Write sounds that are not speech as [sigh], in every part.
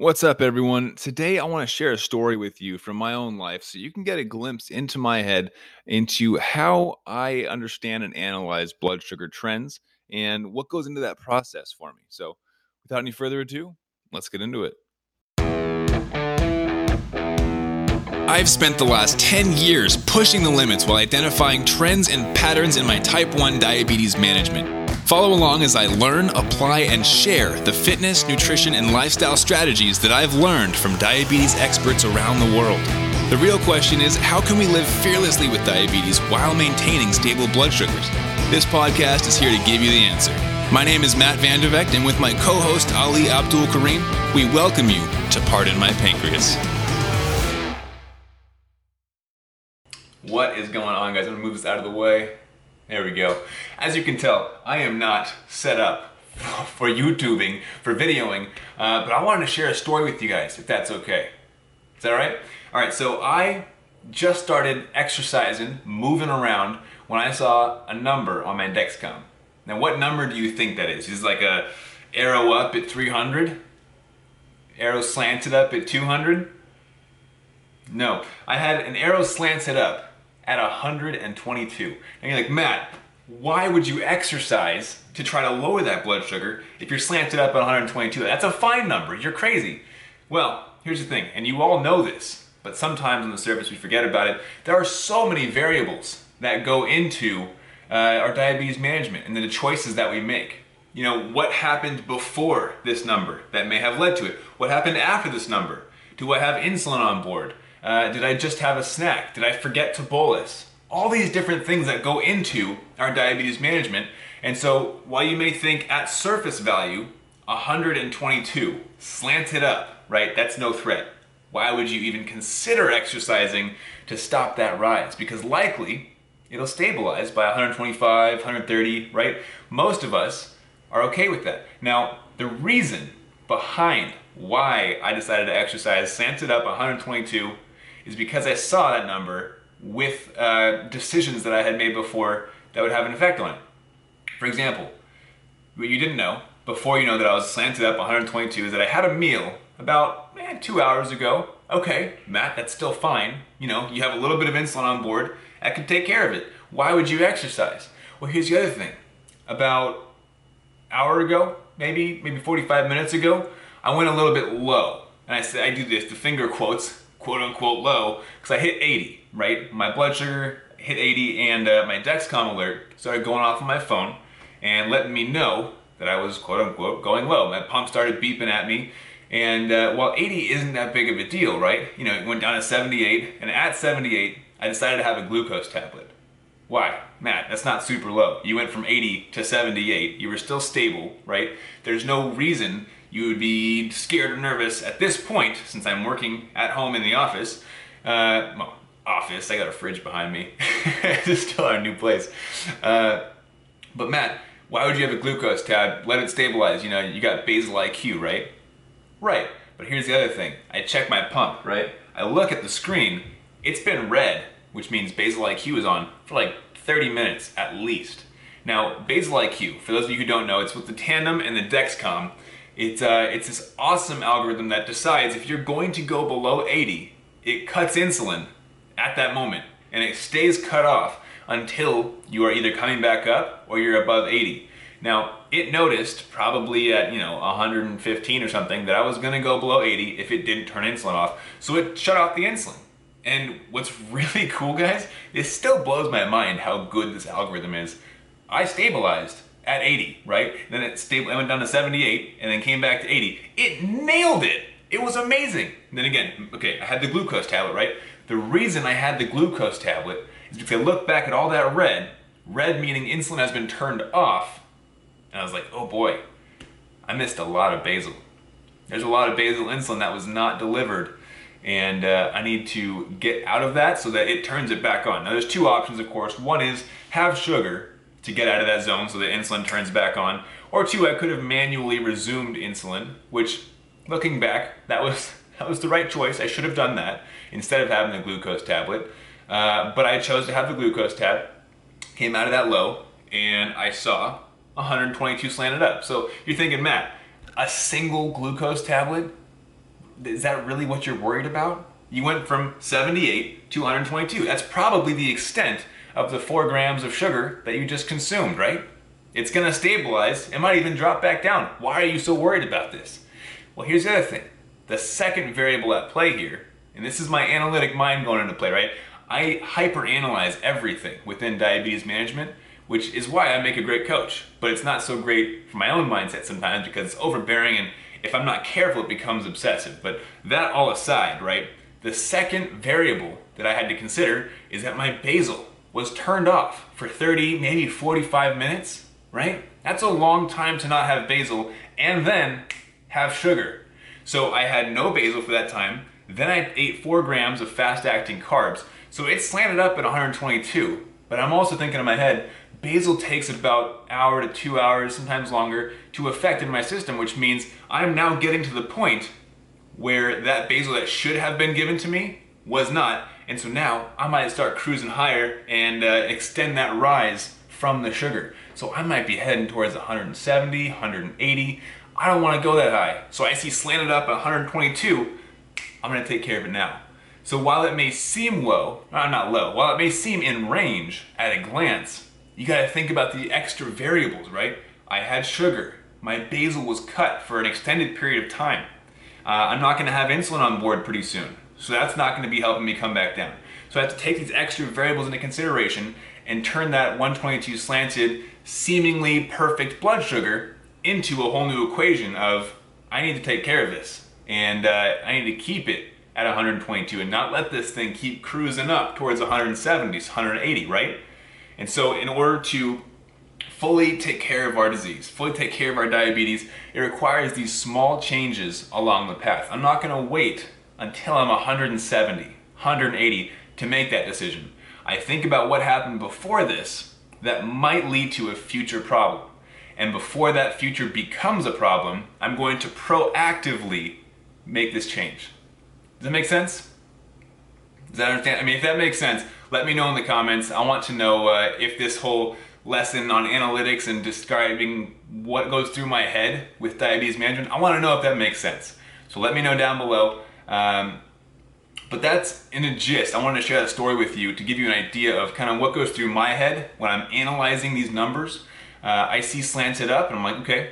What's up, everyone? Today, I want to share a story with you from my own life so you can get a glimpse into my head into how I understand and analyze blood sugar trends and what goes into that process for me. So, without any further ado, let's get into it. I've spent the last 10 years pushing the limits while identifying trends and patterns in my type 1 diabetes management. Follow along as I learn, apply, and share the fitness, nutrition, and lifestyle strategies that I've learned from diabetes experts around the world. The real question is how can we live fearlessly with diabetes while maintaining stable blood sugars? This podcast is here to give you the answer. My name is Matt Vande Vegte, and with my co host Ali Abdulkarim, we welcome you to Pardon My Pancreas. What is going on, guys? I'm gonna move this out of the way. There we go. As you can tell, I am not set up [laughs] for YouTubing, for videoing, uh, but I wanted to share a story with you guys, if that's okay. Is that right? All right, so I just started exercising, moving around, when I saw a number on my Dexcom. Now, what number do you think that is? Is it like a arrow up at 300? Arrow slanted up at 200? No, I had an arrow slanted up at 122. And you're like, Matt, why would you exercise to try to lower that blood sugar if you're slanted up at 122? That's a fine number. You're crazy. Well, here's the thing, and you all know this, but sometimes on the surface we forget about it. There are so many variables that go into uh, our diabetes management and the choices that we make. You know, what happened before this number that may have led to it? What happened after this number? Do I have insulin on board? Uh, did I just have a snack? Did I forget to bolus? All these different things that go into our diabetes management. And so while you may think at surface value, 122, slanted up, right? That's no threat. Why would you even consider exercising to stop that rise? Because likely it'll stabilize by 125, 130, right? Most of us are okay with that. Now, the reason behind why I decided to exercise slanted up 122 is because I saw that number with uh, decisions that I had made before that would have an effect on it. For example, what you didn't know before you know that I was slanted up 122 is that I had a meal about eh, two hours ago. Okay, Matt, that's still fine. You know, you have a little bit of insulin on board. That can take care of it. Why would you exercise? Well, here's the other thing. About hour ago, maybe maybe 45 minutes ago, I went a little bit low. And I say I do this, the finger quotes, quote unquote low because I hit 80, right? My blood sugar hit 80 and uh, my Dexcom alert started going off on my phone and letting me know that I was quote unquote going low. My pump started beeping at me. And uh, while 80 isn't that big of a deal, right? You know, it went down to 78, and at 78, I decided to have a glucose tablet. Why? Matt, that's not super low. You went from 80 to 78. You were still stable, right? There's no reason you would be scared or nervous at this point, since I'm working at home in the office. Uh, well, office, I got a fridge behind me. [laughs] this is still our new place. Uh, but Matt, why would you have a glucose tab? Let it stabilize. You know, you got basal IQ, right? Right. But here's the other thing. I check my pump, right? I look at the screen. It's been red, which means basal IQ is on for like 30 minutes at least. Now, basal IQ, for those of you who don't know, it's with the Tandem and the Dexcom. It's, uh, it's this awesome algorithm that decides if you're going to go below 80, it cuts insulin at that moment and it stays cut off until you are either coming back up or you're above 80. Now, it noticed probably at, you know, 115 or something that I was going to go below 80 if it didn't turn insulin off. So it shut off the insulin. And what's [laughs] really cool, guys, it still blows my mind how good this algorithm is. I stabilized at 80, right? Then it stable, it went down to 78 and then came back to 80. It nailed it. It was amazing. And then again, okay, I had the glucose tablet, right? The reason I had the glucose tablet is because I looked back at all that red, red meaning insulin has been turned off, and I was like, oh boy, I missed a lot of basal. There's a lot of basal insulin that was not delivered, and uh, I need to get out of that so that it turns it back on. Now, there's two options, of course. One is have sugar, to get out of that zone so the insulin turns back on. Or two, I could have manually resumed insulin, which looking back, that was [laughs] that was the right choice. I should have done that instead of having the glucose tablet. Uh, but I chose to have the glucose tab, came out of that low, and I saw 122 slanted up. So you're thinking, Matt, a single glucose tablet is that really what you're worried about? You went from 78 to 122. That's probably the extent of the four grams of sugar that you just consumed, right? It's gonna stabilize. It might even drop back down. Why are you so worried about this? Well, here's the other thing. The second variable at play here, and this is my analytic mind going into play, right? I hyperanalyze everything within diabetes management, which is why I make a great coach. But it's not so great for my own mindset sometimes because it's overbearing and if I'm not careful, it becomes obsessive. But that all aside, right? The second variable that I had to consider is that my basal was turned off for 30, maybe 45 minutes, right? That's a long time to not have basal and then have sugar. So I had no basal for that time. Then I ate four grams of fast acting carbs. So it slanted up at 122. But I'm also thinking in my head, basal takes about hour to two hours, sometimes longer, to affect in my system, which means I'm now getting to the point where that basal that should have been given to me was not. And so now I might start cruising higher and uh, extend that rise from the sugar. So I might be heading towards 170, 180. I don't want to go that high. So I see slanted up at 122. I'm going to take care of it now. So while it may seem low, uh, not low, while it may seem in range at a glance, you got to think about the extra variables, right? I had sugar. My basal was cut for an extended period of time. Uh, I'm not going to have insulin on board pretty soon. So that's not going to be helping me come back down. So I have to take these extra variables into consideration and turn that 122 slanted, seemingly perfect blood sugar into a whole new equation of I need to take care of this and uh, I need to keep it at 122 and not let this thing keep cruising up towards 170s, 180, right? And so, in order to fully take care of our disease, fully take care of our diabetes, it requires these small changes along the path. I'm not going to wait until I'm 170, 180 to make that decision. I think about what happened before this that might lead to a future problem. And before that future becomes a problem, I'm going to proactively make this change. Does that make sense? Does that understand? I mean, if that makes sense, let me know in the comments. I want to know uh, if this whole lesson on analytics and describing what goes through my head with diabetes management, I want to know if that makes sense. So let me know down below. Um, but that's in a gist. I wanted to share that story with you to give you an idea of kind of what goes through my head when I'm analyzing these numbers uh, I see slanted up, and I'm like, okay,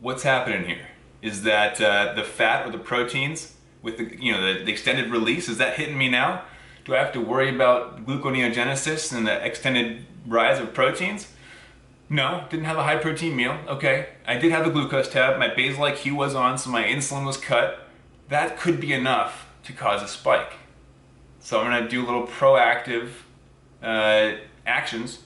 what's happening here? Is that uh, the fat or the proteins with the you know the, the, extended release? Is that hitting me now? Do I have to worry about gluconeogenesis and the extended rise of proteins? No, didn't have a high protein meal. Okay, I did have a glucose tab. My basal IQ was on, so my insulin was cut. That could be enough to cause a spike. So I'm gonna do a little proactive uh, actions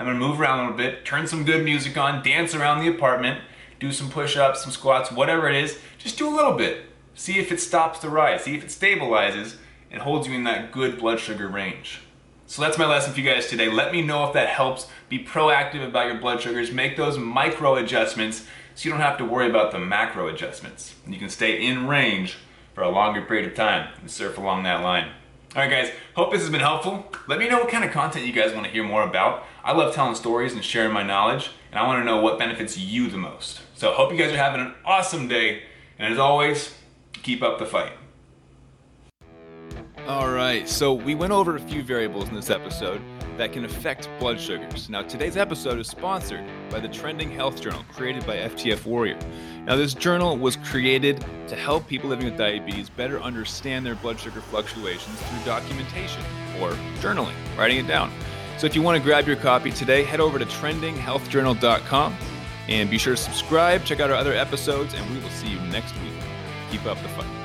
I'm gonna move around a little bit, turn some good music on, dance around the apartment, do some push-ups, some squats, whatever it is. Just do a little bit. See if it stops the rise. See if it stabilizes and holds you in that good blood sugar range. So that's my lesson for you guys today. Let me know if that helps. Be proactive about your blood sugars. Make those micro adjustments so you don't have to worry about the macro adjustments. You can stay in range for a longer period of time and surf along that line. All right, guys, hope this has been helpful. Let me know what kind of content you guys want to hear more about. I love telling stories and sharing my knowledge, and I want to know what benefits you the most. So, hope you guys are having an awesome day, and as always, keep up the fight. All right, so we went over a few variables in this episode that can affect blood sugars. Now, today's episode is sponsored by the Trending Health Journal created by FTF Warrior. Now, this journal was created to help people living with diabetes better understand their blood sugar fluctuations through documentation or journaling, writing it down. So, if you want to grab your copy today, head over to trendinghealthjournal.com and be sure to subscribe, check out our other episodes, and we will see you next week. Keep up the fight.